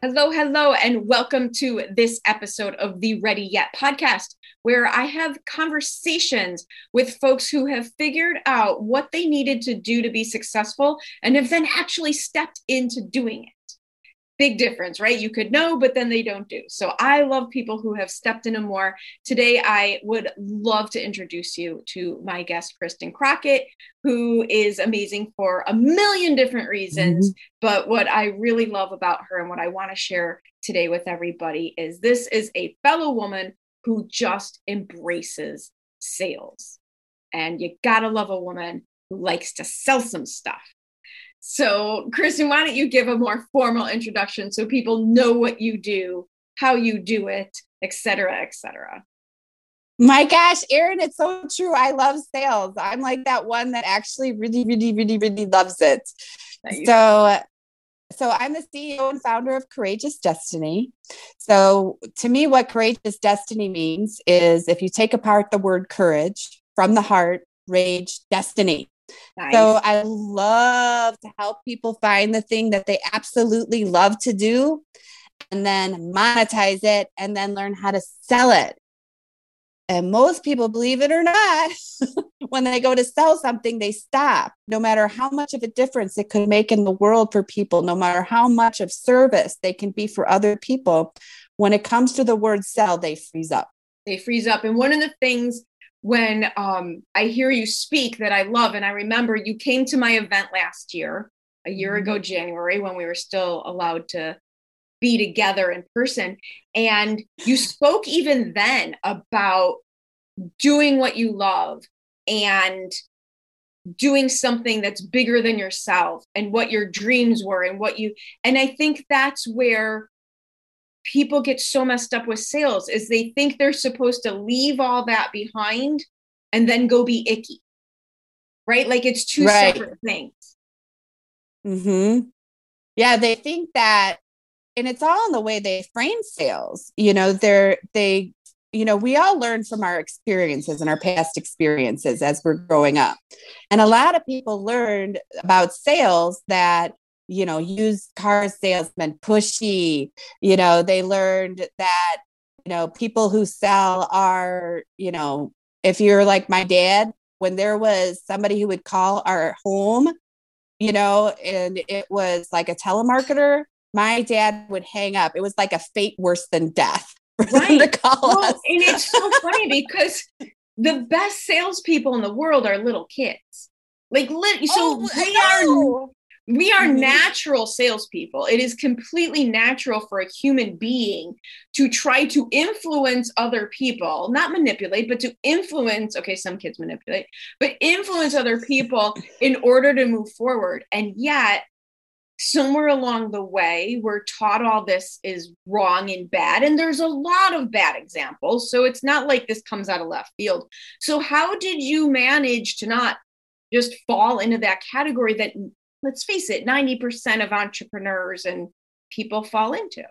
Hello, hello, and welcome to this episode of the Ready Yet podcast, where I have conversations with folks who have figured out what they needed to do to be successful and have then actually stepped into doing it big difference, right? You could know, but then they don't do. So I love people who have stepped into more. Today, I would love to introduce you to my guest, Kristen Crockett, who is amazing for a million different reasons. Mm-hmm. But what I really love about her and what I want to share today with everybody is this is a fellow woman who just embraces sales. And you gotta love a woman who likes to sell some stuff. So, Kristen, why don't you give a more formal introduction so people know what you do, how you do it, et cetera, et cetera. My gosh, Erin, it's so true. I love sales. I'm like that one that actually really, really, really, really loves it. Nice. So, so I'm the CEO and founder of Courageous Destiny. So, to me, what courageous destiny means is if you take apart the word courage from the heart, rage, destiny. Nice. So I love to help people find the thing that they absolutely love to do and then monetize it and then learn how to sell it. And most people, believe it or not, when they go to sell something, they stop. No matter how much of a difference it could make in the world for people, no matter how much of service they can be for other people, when it comes to the word sell, they freeze up. They freeze up. And one of the things when um, I hear you speak that I love. And I remember you came to my event last year, a year mm-hmm. ago, January, when we were still allowed to be together in person. And you spoke even then about doing what you love and doing something that's bigger than yourself and what your dreams were and what you and i think that's where people get so messed up with sales is they think they're supposed to leave all that behind and then go be icky right? Like it's two right. separate things. Hmm yeah they think that and it's all in the way they frame sales you know they're they you know we all learn from our experiences and our past experiences as we're growing up. And a lot of people learned about sales that you know, used car salesmen, pushy, you know, they learned that, you know, people who sell are, you know, if you're like my dad, when there was somebody who would call our home, you know, and it was like a telemarketer, my dad would hang up. It was like a fate worse than death. Right. to call well, us. and it's so funny because the best salespeople in the world are little kids. Like, lit- so oh, we are we are mm-hmm. natural salespeople. It is completely natural for a human being to try to influence other people, not manipulate, but to influence. Okay, some kids manipulate, but influence other people in order to move forward. And yet, somewhere along the way, we're taught all this is wrong and bad. And there's a lot of bad examples. So it's not like this comes out of left field. So, how did you manage to not just fall into that category that let's face it, 90% of entrepreneurs and people fall into?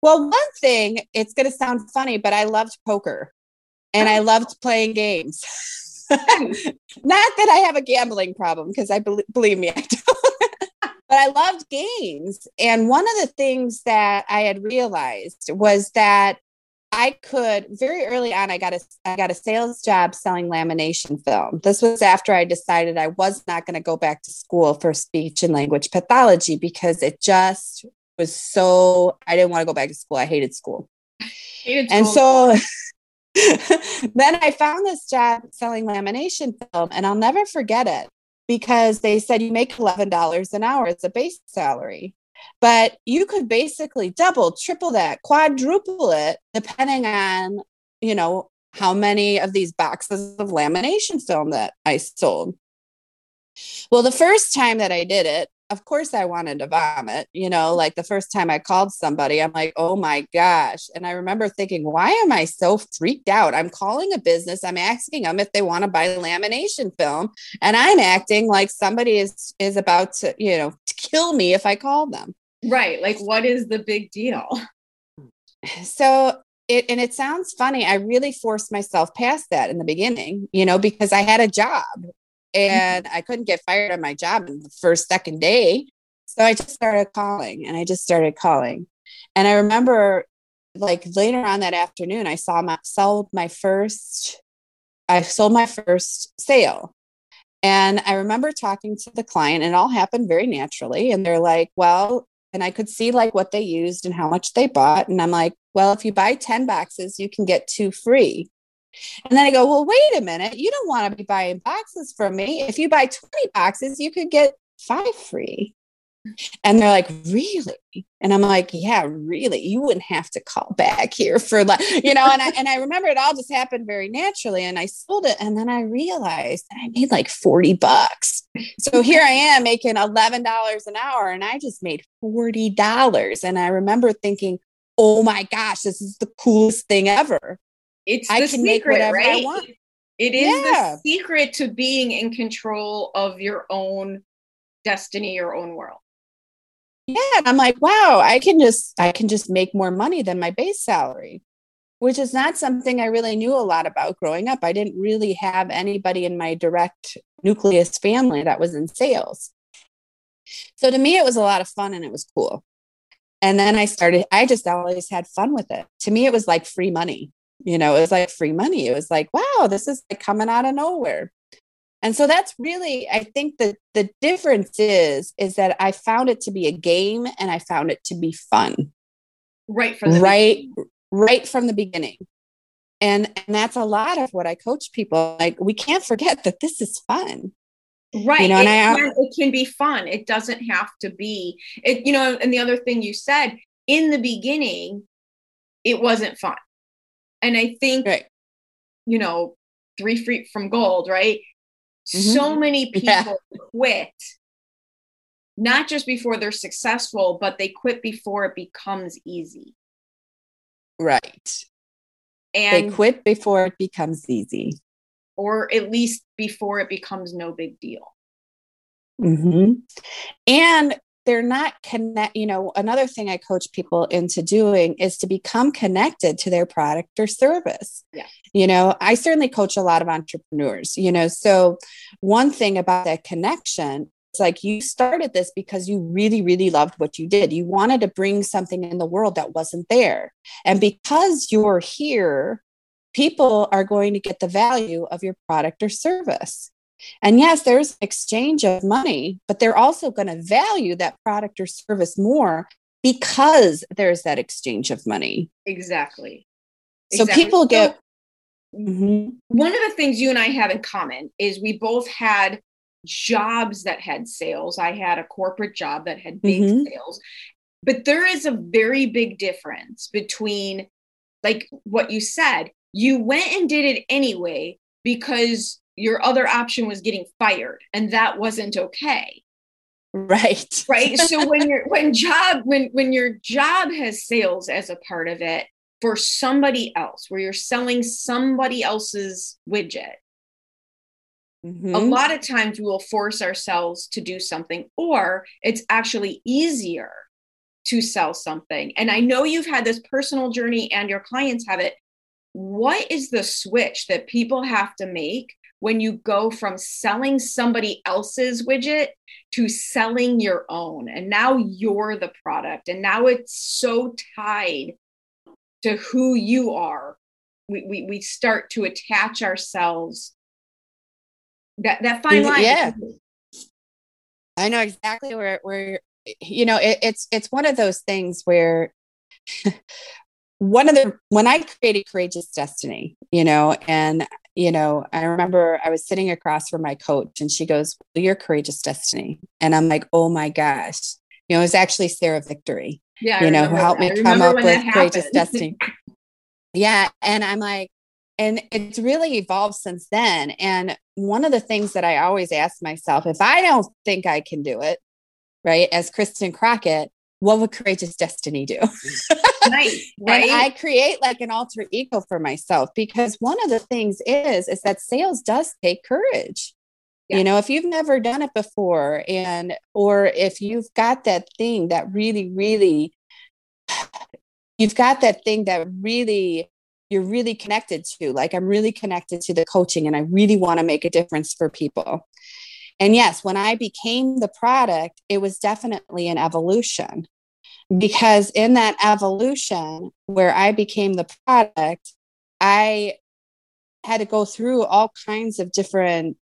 Well, one thing, it's going to sound funny, but I loved poker and I oh. loved playing games. Not that I have a gambling problem, because I be- believe me, I don't. but I loved games. And one of the things that I had realized was that I could very early on. I got a I got a sales job selling lamination film. This was after I decided I was not going to go back to school for speech and language pathology because it just was so. I didn't want to go back to school. I hated school, hated school. and so then I found this job selling lamination film, and I'll never forget it because they said you make $11 an hour as a base salary. But you could basically double, triple that, quadruple it, depending on, you know, how many of these boxes of lamination film that I sold. Well, the first time that I did it, of course I wanted to vomit, you know, mm. like the first time I called somebody, I'm like, oh my gosh. And I remember thinking, why am I so freaked out? I'm calling a business, I'm asking them if they want to buy lamination film, and I'm acting like somebody is is about to, you know, to kill me if I call them. Right. Like what is the big deal? So it and it sounds funny. I really forced myself past that in the beginning, you know, because I had a job and I couldn't get fired on my job in the first second day. So I just started calling and I just started calling. And I remember like later on that afternoon, I saw my sold my first, I sold my first sale. And I remember talking to the client and it all happened very naturally. And they're like, well, and I could see like what they used and how much they bought. And I'm like, well, if you buy 10 boxes, you can get two free. And then I go, well, wait a minute. You don't want to be buying boxes from me. If you buy 20 boxes, you could get five free. And they're like, really? And I'm like, yeah, really. You wouldn't have to call back here for like, you know, and I and I remember it all just happened very naturally. And I sold it. And then I realized I made like 40 bucks. So here I am making $11 an hour and I just made $40. And I remember thinking, oh my gosh, this is the coolest thing ever. It's I can secret, make right? It is yeah. the secret to being in control of your own destiny, your own world. Yeah. And I'm like, wow, I can just I can just make more money than my base salary, which is not something I really knew a lot about growing up. I didn't really have anybody in my direct nucleus family that was in sales. So to me, it was a lot of fun and it was cool. And then I started, I just always had fun with it. To me, it was like free money you know it was like free money. It was like wow this is like coming out of nowhere. And so that's really i think that the difference is is that i found it to be a game and i found it to be fun. Right from the right beginning. right from the beginning. And and that's a lot of what i coach people like we can't forget that this is fun. Right you know, and I, can, it can be fun. It doesn't have to be it you know and the other thing you said in the beginning it wasn't fun and I think, right. you know, three feet from gold, right? Mm-hmm. So many people yeah. quit, not just before they're successful, but they quit before it becomes easy. Right. And they quit before it becomes easy. Or at least before it becomes no big deal. Mm-hmm. And they're not connect you know another thing i coach people into doing is to become connected to their product or service. Yeah. You know i certainly coach a lot of entrepreneurs you know so one thing about that connection it's like you started this because you really really loved what you did. You wanted to bring something in the world that wasn't there. And because you're here people are going to get the value of your product or service and yes, there's exchange of money, but they're also going to value that product or service more because there's that exchange of money. Exactly. So exactly. people get. So, mm-hmm. One of the things you and I have in common is we both had jobs that had sales. I had a corporate job that had big mm-hmm. sales. But there is a very big difference between, like what you said, you went and did it anyway because your other option was getting fired and that wasn't okay. Right. Right? So when you're when job when when your job has sales as a part of it for somebody else where you're selling somebody else's widget mm-hmm. a lot of times we will force ourselves to do something or it's actually easier to sell something. And i know you've had this personal journey and your clients have it. What is the switch that people have to make when you go from selling somebody else's widget to selling your own. And now you're the product. And now it's so tied to who you are. We, we, we start to attach ourselves that, that fine line. Yeah. I know exactly where, where, you know, it, it's, it's one of those things where one of the when I created Courageous Destiny, you know, and you know, I remember I was sitting across from my coach and she goes, well, You're courageous destiny. And I'm like, Oh my gosh. You know, it was actually Sarah Victory, yeah, you know, who helped me come up with Courageous Destiny. yeah. And I'm like, and it's really evolved since then. And one of the things that I always ask myself, if I don't think I can do it, right, as Kristen Crockett, what would courageous destiny do? nice, right? and I create like an alter ego for myself because one of the things is is that sales does take courage. Yeah. You know, if you've never done it before and or if you've got that thing that really really you've got that thing that really you're really connected to like i'm really connected to the coaching and i really want to make a difference for people and yes when i became the product it was definitely an evolution because in that evolution where i became the product i had to go through all kinds of different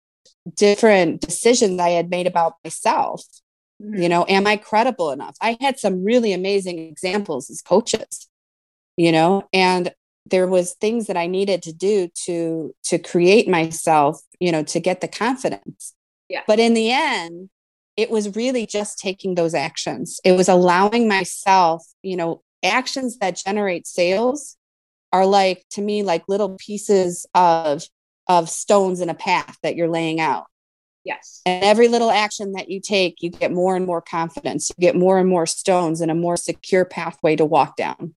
different decisions i had made about myself. Mm-hmm. you know am i credible enough? I had some really amazing examples as coaches you know and there was things that i needed to do to to create myself you know to get the confidence yeah. But in the end it was really just taking those actions. It was allowing myself you know actions that generate sales are like to me like little pieces of of stones in a path that you're laying out. Yes. And every little action that you take you get more and more confidence. You get more and more stones and a more secure pathway to walk down.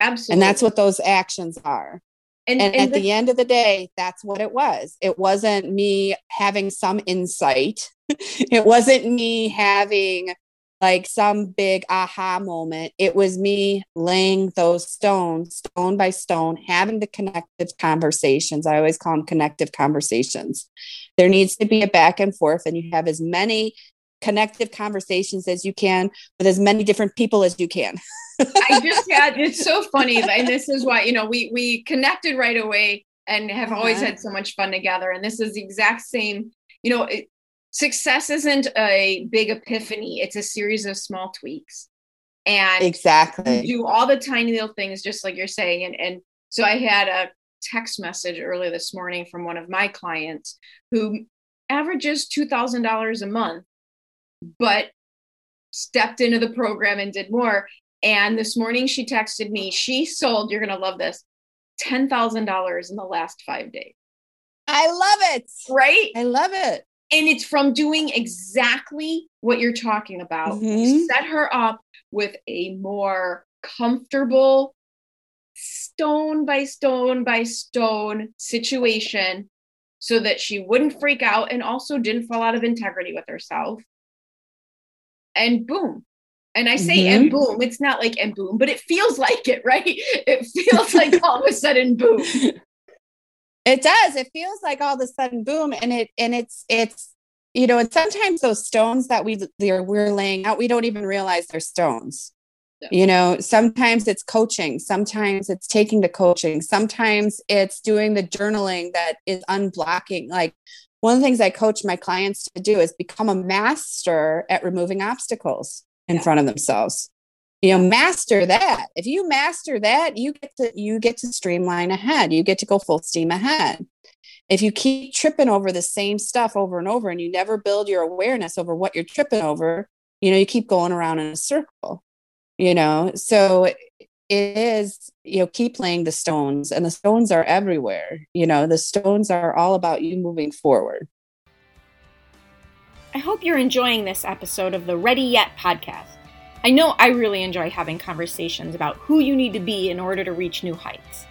Absolutely. And that's what those actions are. And, and, and at the, the end of the day, that's what it was. It wasn't me having some insight. it wasn't me having like some big aha moment. It was me laying those stones, stone by stone, having the connective conversations. I always call them connective conversations. There needs to be a back and forth, and you have as many connective conversations as you can with as many different people as you can. I just had it's so funny, and this is why you know we we connected right away and have uh-huh. always had so much fun together. And this is the exact same. You know, it, success isn't a big epiphany; it's a series of small tweaks. And exactly do all the tiny little things, just like you're saying. And and so I had a text message earlier this morning from one of my clients who averages two thousand dollars a month, but stepped into the program and did more. And this morning she texted me, she sold, you're going to love this, $10,000 in the last five days. I love it. Right? I love it. And it's from doing exactly what you're talking about. Mm-hmm. set her up with a more comfortable, stone by stone by stone situation so that she wouldn't freak out and also didn't fall out of integrity with herself. And boom, and I say mm-hmm. and boom, it's not like and boom, but it feels like it, right? It feels like all of a sudden boom. It does. It feels like all of a sudden boom. And it and it's it's you know, and sometimes those stones that we are we're laying out, we don't even realize they're stones. Yeah. You know, sometimes it's coaching, sometimes it's taking the coaching, sometimes it's doing the journaling that is unblocking. Like one of the things I coach my clients to do is become a master at removing obstacles in yeah. front of themselves. You know master that. If you master that you get to you get to streamline ahead. You get to go full steam ahead. If you keep tripping over the same stuff over and over and you never build your awareness over what you're tripping over you know you keep going around in a circle you know? So it is you know keep laying the stones and the stones are everywhere you know the stones are all about you moving forward I hope you're enjoying this episode of the Ready Yet podcast. I know I really enjoy having conversations about who you need to be in order to reach new heights.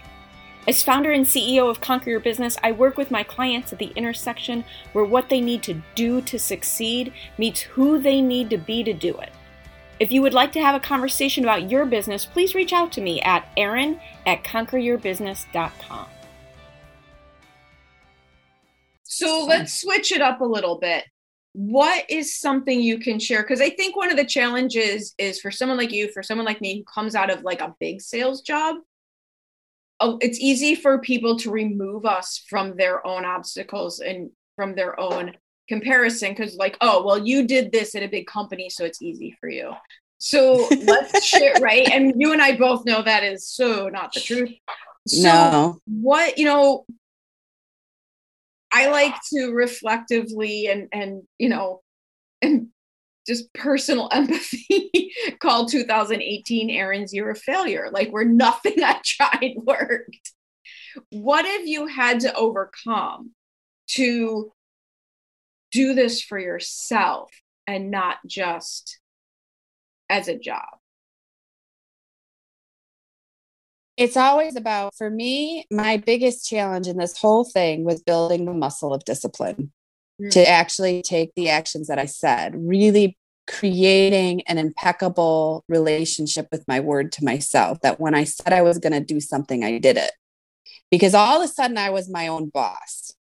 As founder and CEO of Conquer Your Business, I work with my clients at the intersection where what they need to do to succeed meets who they need to be to do it. If you would like to have a conversation about your business, please reach out to me at erin at conqueryourbusiness.com. So let's switch it up a little bit what is something you can share because i think one of the challenges is for someone like you for someone like me who comes out of like a big sales job oh, it's easy for people to remove us from their own obstacles and from their own comparison because like oh well you did this at a big company so it's easy for you So let's share, right? And you and I both know that is so not the truth. So no. what, you know, I like to reflectively and and you know and just personal empathy called 2018 Erin's year of failure, like where nothing I tried worked. What have you had to overcome to do this for yourself and not just as a job? It's always about, for me, my biggest challenge in this whole thing was building the muscle of discipline mm. to actually take the actions that I said, really creating an impeccable relationship with my word to myself that when I said I was going to do something, I did it. Because all of a sudden I was my own boss.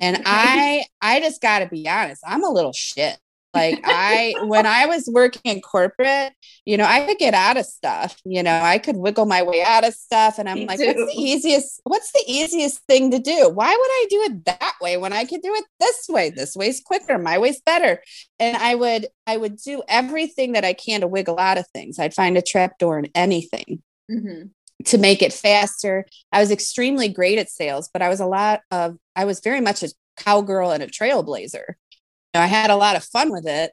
And I I just got to be honest, I'm a little shit. Like I, when I was working in corporate, you know, I could get out of stuff. You know, I could wiggle my way out of stuff, and I'm Me like, too. what's the easiest? What's the easiest thing to do? Why would I do it that way when I could do it this way? This way's quicker. My way's better. And I would, I would do everything that I can to wiggle out of things. I'd find a trap door in anything. Mm-hmm to make it faster. I was extremely great at sales, but I was a lot of, I was very much a cowgirl and a trailblazer You know, I had a lot of fun with it,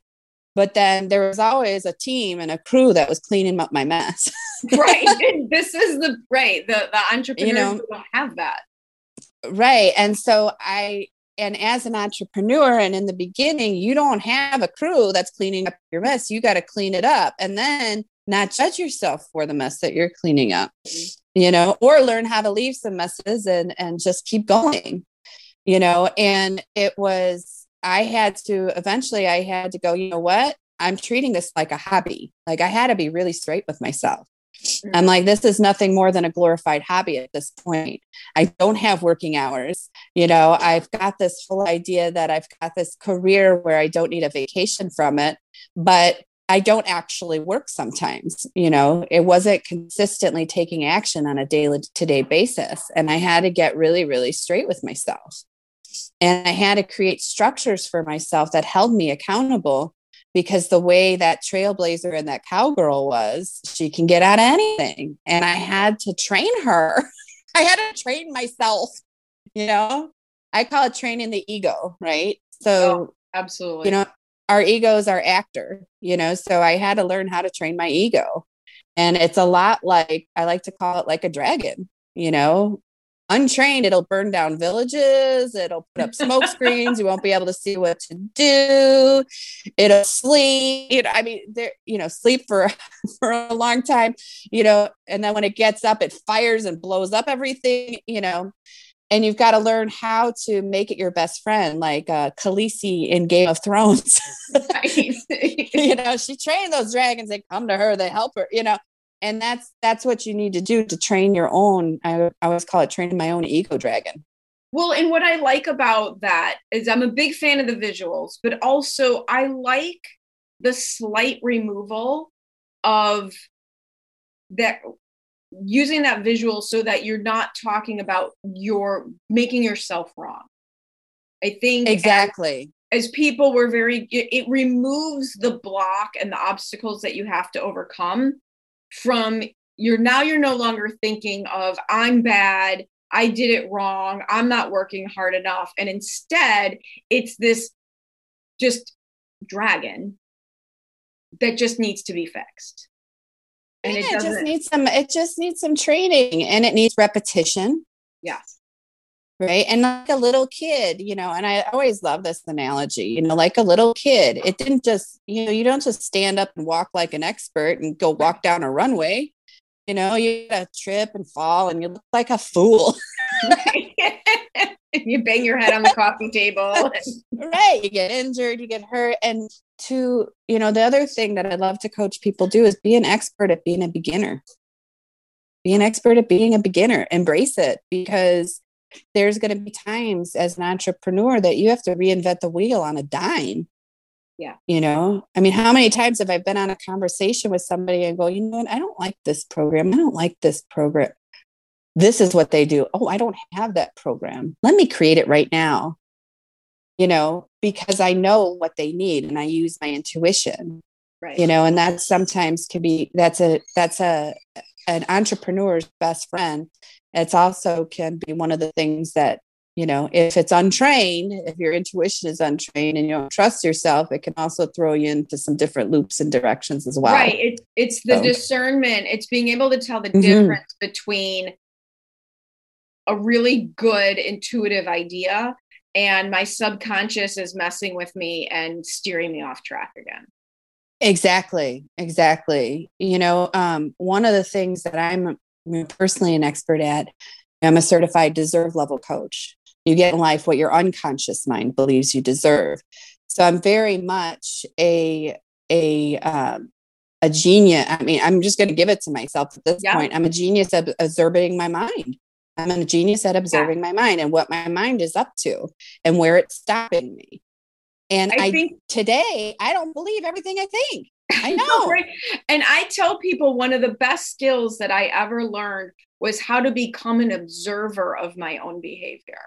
but then there was always a team and a crew that was cleaning up my mess. right. this is the right. The the entrepreneurs you know, don't have that. Right. And so I and as an entrepreneur and in the beginning, you don't have a crew that's cleaning up your mess. You got to clean it up and then not judge yourself for the mess that you're cleaning up. You know, or learn how to leave some messes and and just keep going. You know, and it was I had to eventually I had to go, you know what? I'm treating this like a hobby. Like I had to be really straight with myself. I'm like, this is nothing more than a glorified hobby at this point. I don't have working hours. You know, I've got this whole idea that I've got this career where I don't need a vacation from it, but I don't actually work sometimes. You know, it wasn't consistently taking action on a daily to day basis. And I had to get really, really straight with myself. And I had to create structures for myself that held me accountable because the way that trailblazer and that cowgirl was, she can get out of anything. And I had to train her. I had to train myself, you know? I call it training the ego, right? So, oh, absolutely. You know, our ego is our actor, you know? So I had to learn how to train my ego. And it's a lot like, I like to call it like a dragon, you know? untrained, it'll burn down villages, it'll put up smoke screens, you won't be able to see what to do, it'll sleep. you know, I mean, there, you know, sleep for for a long time, you know, and then when it gets up, it fires and blows up everything, you know. And you've got to learn how to make it your best friend, like uh, Khaleesi in Game of Thrones. you know, she trained those dragons. They come to her, they help her. You know, and that's that's what you need to do to train your own I, I always call it training my own ego dragon well and what i like about that is i'm a big fan of the visuals but also i like the slight removal of that using that visual so that you're not talking about your making yourself wrong i think exactly as, as people we're very it, it removes the block and the obstacles that you have to overcome from you're now you're no longer thinking of I'm bad, I did it wrong, I'm not working hard enough. And instead, it's this just dragon that just needs to be fixed. And yeah, it, it just needs some it just needs some training and it needs repetition. Yes. Right? And like a little kid you know and i always love this analogy you know like a little kid it didn't just you know you don't just stand up and walk like an expert and go walk down a runway. You know you gotta trip and fall and you look like a fool you bang your head on the coffee table right you get injured you get hurt and to you know the other thing that i love to coach people do is be an expert at being a beginner be an expert at being a beginner embrace it because there's going to be times as an entrepreneur that you have to reinvent the wheel on a dime. Yeah. You know, I mean, how many times have I been on a conversation with somebody and go, you know what? I don't like this program. I don't like this program. This is what they do. Oh, I don't have that program. Let me create it right now. You know, because I know what they need and I use my intuition. Right. You know, and that sometimes can be that's a that's a an entrepreneur's best friend. It's also can be one of the things that you know if it's untrained if your intuition is untrained and you don't trust yourself it can also throw you into some different loops and directions as well right it, it's the so. discernment it's being able to tell the mm-hmm. difference between a really good intuitive idea and my subconscious is messing with me and steering me off track again. Exactly exactly. You know um, one of the things that i'm personally an expert at i'm a certified deserve level coach. You get in life what your unconscious mind believes you deserve. So i'm very much a a um, a genius i mean i'm just going to give it to myself at this yeah. point. I'm a genius at observing my mind i'm a genius at observing yeah. my mind and what my mind is up to and where it's stopping me and i, I think today i don't believe everything i think I know. right? And I tell people one of the best skills that I ever learned was how to become an observer of my own behavior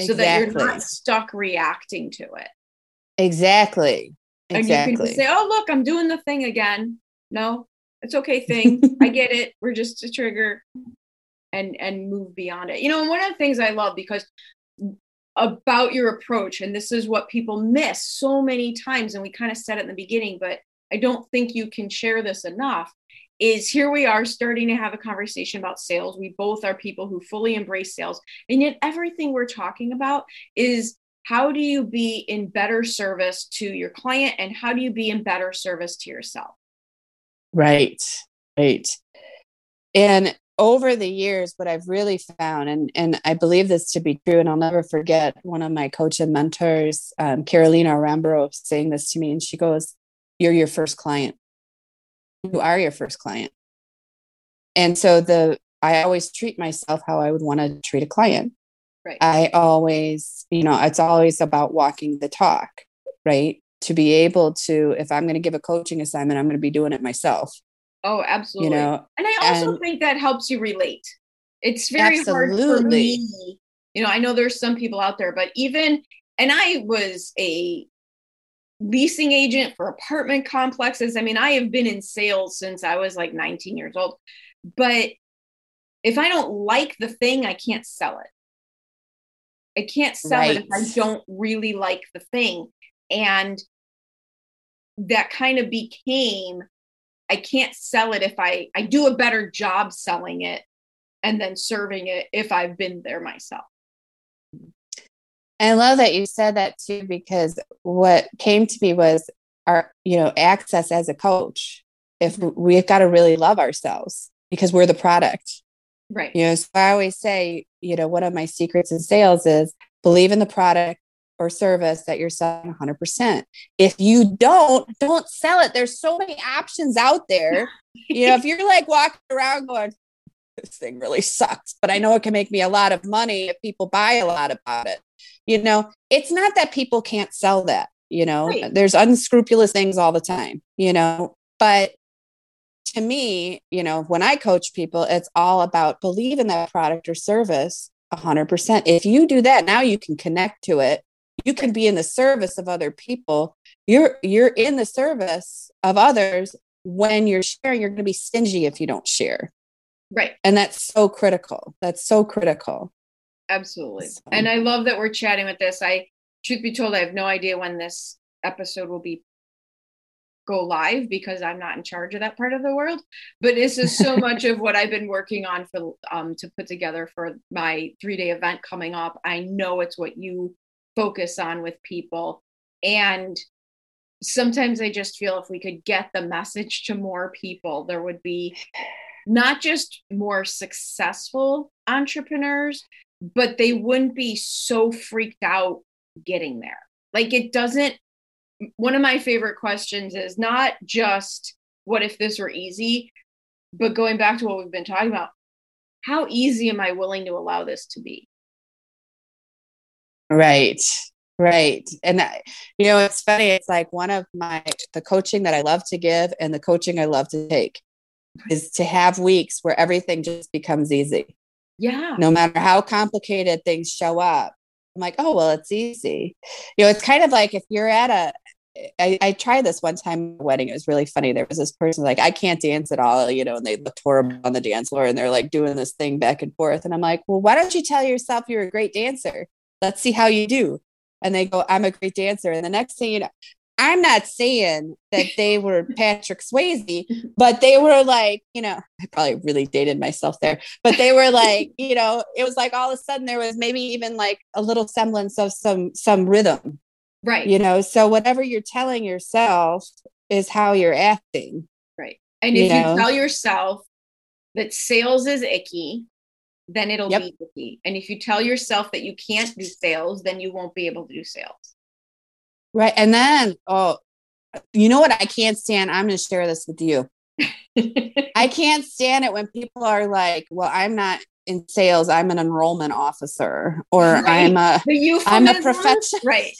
so that you're not stuck reacting to it. Exactly. Exactly. And you can say, "Oh, look, I'm doing the thing again." No, it's okay. Thing, I get it. We're just a trigger, and and move beyond it. You know, one of the things I love because about your approach, and this is what people miss so many times, and we kind of said it in the beginning, but I don't think you can share this enough is here we are starting to have a conversation about sales. We both are people who fully embrace sales. And yet, everything we're talking about is how do you be in better service to your client and how do you be in better service to yourself? Right, right. And over the years, what I've really found, and, and I believe this to be true, and I'll never forget one of my coach and mentors, um, Carolina Arambro, saying this to me, and she goes, You're your first client who are your first client. And so the I always treat myself how I would want to treat a client. Right. I always, you know, it's always about walking the talk, right? To be able to, if I'm going to give a coaching assignment, I'm going to be doing it myself. Oh, absolutely. You know, and I also and, think that helps you relate. It's very absolutely. hard for me. You know, I know there's some people out there, but even, and I was a leasing agent for apartment complexes. I mean, I have been in sales since I was like 19 years old. But if I don't like the thing, I can't sell it. I can't sell right. it if I don't really like the thing. And that kind of became I can't sell it if I I do a better job selling it and then serving it if I've been there myself. I love that you said that too, because what came to me was our, you know, access as a coach. If mm-hmm. we've got to really love ourselves because we're the product. Right. You know, so I always say, you know, one of my secrets in sales is believe in the product or service that you're selling 100%. If you don't, don't sell it. There's so many options out there. you know, if you're like walking around going, this thing really sucks, but I know it can make me a lot of money if people buy a lot about it you know it's not that people can't sell that you know right. there's unscrupulous things all the time you know but to me you know when i coach people it's all about believe in that product or service 100% if you do that now you can connect to it you can be in the service of other people you're you're in the service of others when you're sharing you're going to be stingy if you don't share right and that's so critical that's so critical Absolutely. So. And I love that we're chatting with this. I, truth be told, I have no idea when this episode will be go live because I'm not in charge of that part of the world. But this is so much of what I've been working on for um, to put together for my three day event coming up. I know it's what you focus on with people, and sometimes I just feel if we could get the message to more people, there would be not just more successful entrepreneurs, but they wouldn't be so freaked out getting there. Like it doesn't, one of my favorite questions is not just what if this were easy, but going back to what we've been talking about, how easy am I willing to allow this to be? Right. Right. And, I, you know, it's funny. It's like one of my, the coaching that I love to give and the coaching I love to take is to have weeks where everything just becomes easy. Yeah. No matter how complicated things show up. I'm like, oh, well, it's easy. You know, it's kind of like if you're at a, I, I tried this one time at a wedding. It was really funny. There was this person like, I can't dance at all, you know, and they looked horrible on the dance floor and they're like doing this thing back and forth. And I'm like, well, why don't you tell yourself you're a great dancer? Let's see how you do. And they go, I'm a great dancer. And the next thing you know, I'm not saying that they were Patrick Swayze, but they were like, you know, I probably really dated myself there, but they were like, you know, it was like all of a sudden there was maybe even like a little semblance of some some rhythm. Right. You know, so whatever you're telling yourself is how you're acting. Right. And if you, know? you tell yourself that sales is icky, then it'll yep. be icky. And if you tell yourself that you can't do sales, then you won't be able to do sales. Right. And then, oh, you know what I can't stand? I'm going to share this with you. I can't stand it when people are like, well, I'm not in sales. I'm an enrollment officer or right. I'm a, I'm a professional. Right.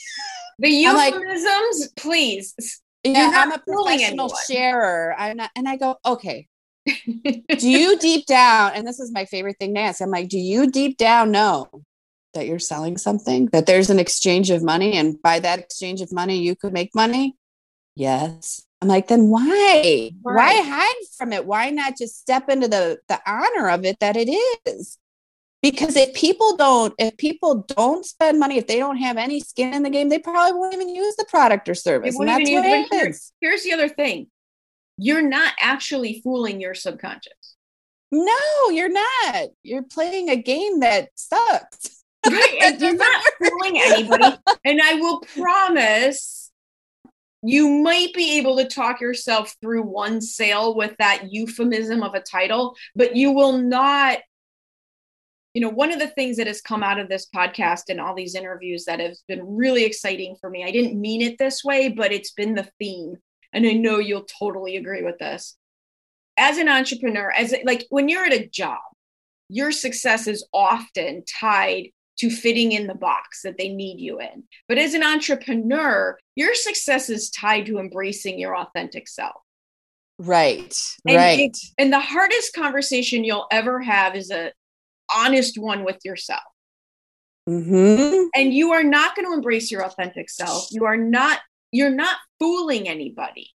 The euphemisms, like, please. Yeah, I'm a professional sharer. I'm not, and I go, okay. do you deep down, and this is my favorite thing to ask, I'm like, do you deep down know that you're selling something, that there's an exchange of money, and by that exchange of money, you could make money? Yes. I'm like, then why? Right. Why hide from it? Why not just step into the the honor of it that it is? Because if people don't, if people don't spend money, if they don't have any skin in the game, they probably won't even use the product or service. And that's what it is. Here's the other thing: you're not actually fooling your subconscious. No, you're not. You're playing a game that sucks. Right. And you're not fooling anybody. And I will promise you might be able to talk yourself through one sale with that euphemism of a title, but you will not. You know, one of the things that has come out of this podcast and all these interviews that has been really exciting for me, I didn't mean it this way, but it's been the theme. And I know you'll totally agree with this. As an entrepreneur, as like when you're at a job, your success is often tied to fitting in the box that they need you in. But as an entrepreneur, your success is tied to embracing your authentic self. Right. And right. It, and the hardest conversation you'll ever have is a honest one with yourself. Mm-hmm. And you are not going to embrace your authentic self. You are not, you're not fooling anybody.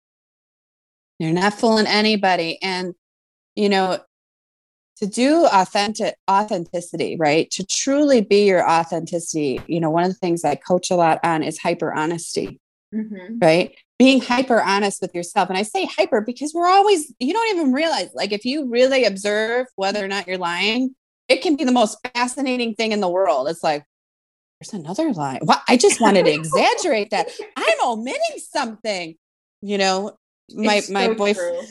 You're not fooling anybody. And, you know, to do authentic authenticity right to truly be your authenticity you know one of the things i coach a lot on is hyper honesty mm-hmm. right being hyper honest with yourself and i say hyper because we're always you don't even realize like if you really observe whether or not you're lying it can be the most fascinating thing in the world it's like there's another line. well, i just wanted to exaggerate that i'm omitting something you know my my boyfriend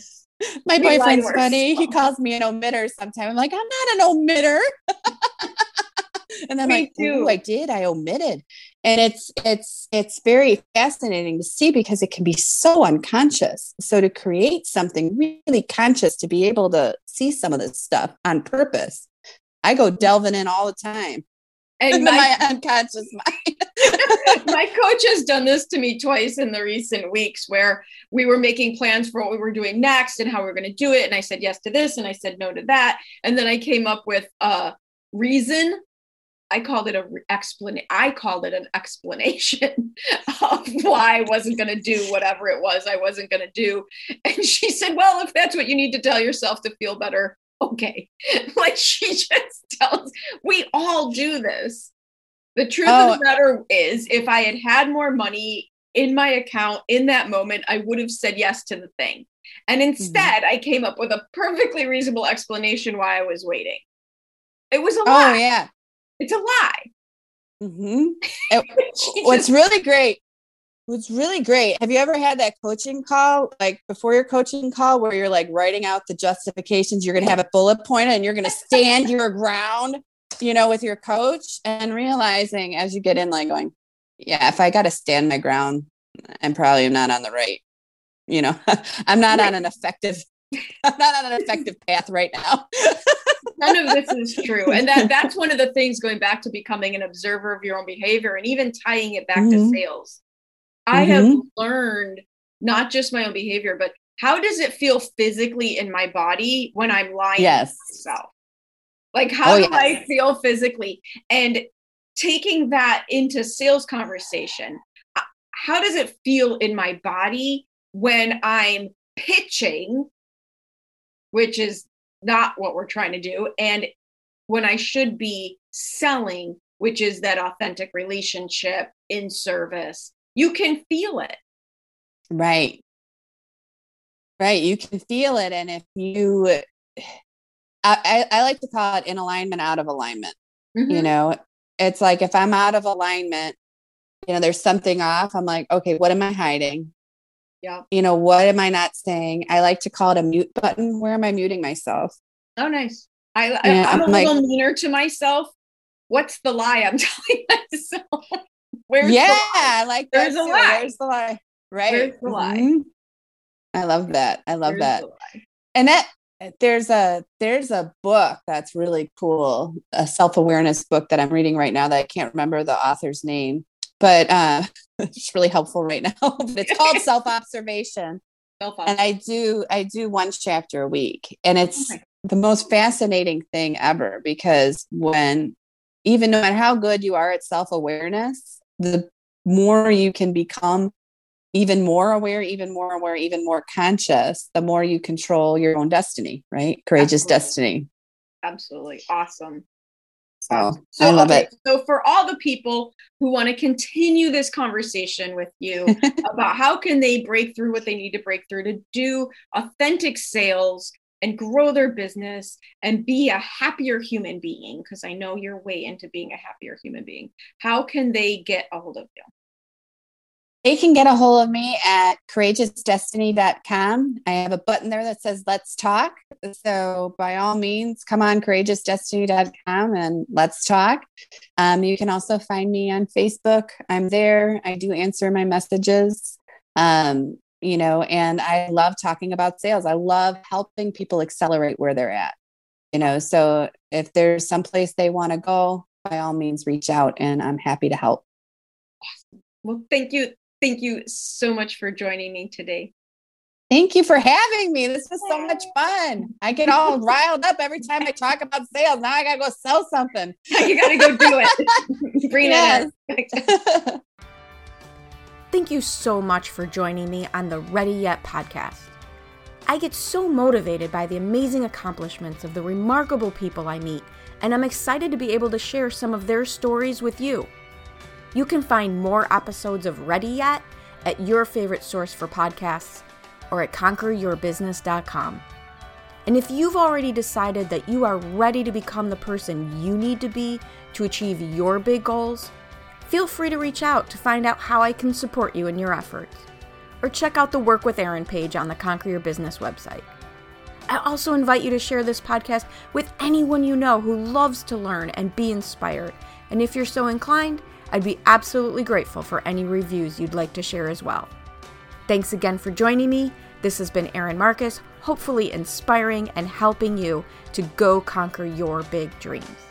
my boyfriend's funny. He calls me an omitter sometimes. I'm like, I'm not an omitter. and then like, oh, I did. I omitted. And it's it's it's very fascinating to see because it can be so unconscious. So to create something really conscious to be able to see some of this stuff on purpose, I go delving in all the time and my, my, unconscious mind. my coach has done this to me twice in the recent weeks where we were making plans for what we were doing next and how we are going to do it. And I said yes to this and I said no to that. And then I came up with a reason. I called it a re- explanation. I called it an explanation of why I wasn't going to do whatever it was I wasn't going to do. And she said, Well, if that's what you need to tell yourself to feel better, okay. like she just tells, we all do this. The truth oh. of the matter is, if I had had more money in my account in that moment, I would have said yes to the thing. And mm-hmm. instead, mm-hmm. I came up with a perfectly reasonable explanation why I was waiting. It was a oh, lie. Oh, yeah. It's a lie. Mm-hmm. It, what's really great What's really great. Have you ever had that coaching call, like before your coaching call, where you're like writing out the justifications? You're going to have a bullet point and you're going to stand your ground, you know, with your coach and realizing as you get in, like going, yeah, if I got to stand my ground, I'm probably not on the right, you know, I'm not on an effective, I'm not on an effective path right now. None of this is true. And that that's one of the things going back to becoming an observer of your own behavior and even tying it back mm-hmm. to sales I mm-hmm. have learned not just my own behavior, but how does it feel physically in my body when I'm lying yes. to myself? Like, how oh, do yes. I feel physically? And taking that into sales conversation, how does it feel in my body when I'm pitching, which is not what we're trying to do, and when I should be selling, which is that authentic relationship in service. You can feel it. Right. Right. You can feel it. And if you, I, I like to call it in alignment, out of alignment. Mm-hmm. You know, it's like if I'm out of alignment, you know, there's something off. I'm like, okay, what am I hiding? Yeah. You know, what am I not saying? I like to call it a mute button. Where am I muting myself? Oh, nice. I, I am a like, little meaner to myself. What's the lie I'm telling myself? Where's yeah, like there's a lie. There's the lie. Right. There's the lie. Mm-hmm. I love that. I love there's that. And that there's a there's a book that's really cool, a self-awareness book that I'm reading right now that I can't remember the author's name, but uh it's really helpful right now. but it's called self-observation. And I do I do one chapter a week. And it's the most fascinating thing ever because when even no matter how good you are at self-awareness, the more you can become even more aware, even more aware, even more conscious, the more you control your own destiny, right? Courageous Absolutely. destiny. Absolutely. Awesome. So, so I love okay, it. So for all the people who want to continue this conversation with you about how can they break through what they need to break through to do authentic sales and grow their business and be a happier human being because I know you're way into being a happier human being. How can they get a hold of you? They can get a hold of me at courageousdestiny.com. I have a button there that says let's talk. So, by all means, come on courageousdestiny.com and let's talk. Um, you can also find me on Facebook. I'm there. I do answer my messages. Um, you know, and I love talking about sales. I love helping people accelerate where they're at, you know. So if there's some place they want to go, by all means, reach out and I'm happy to help. Well, thank you. Thank you so much for joining me today. Thank you for having me. This is so much fun. I get all riled up every time I talk about sales. Now I got to go sell something. you got to go do it. Bring yes. it. Thank you so much for joining me on the Ready Yet podcast. I get so motivated by the amazing accomplishments of the remarkable people I meet, and I'm excited to be able to share some of their stories with you. You can find more episodes of Ready Yet at your favorite source for podcasts or at conqueryourbusiness.com. And if you've already decided that you are ready to become the person you need to be to achieve your big goals, Feel free to reach out to find out how I can support you in your efforts. Or check out the Work with Aaron page on the Conquer Your Business website. I also invite you to share this podcast with anyone you know who loves to learn and be inspired. And if you're so inclined, I'd be absolutely grateful for any reviews you'd like to share as well. Thanks again for joining me. This has been Aaron Marcus, hopefully inspiring and helping you to go conquer your big dreams.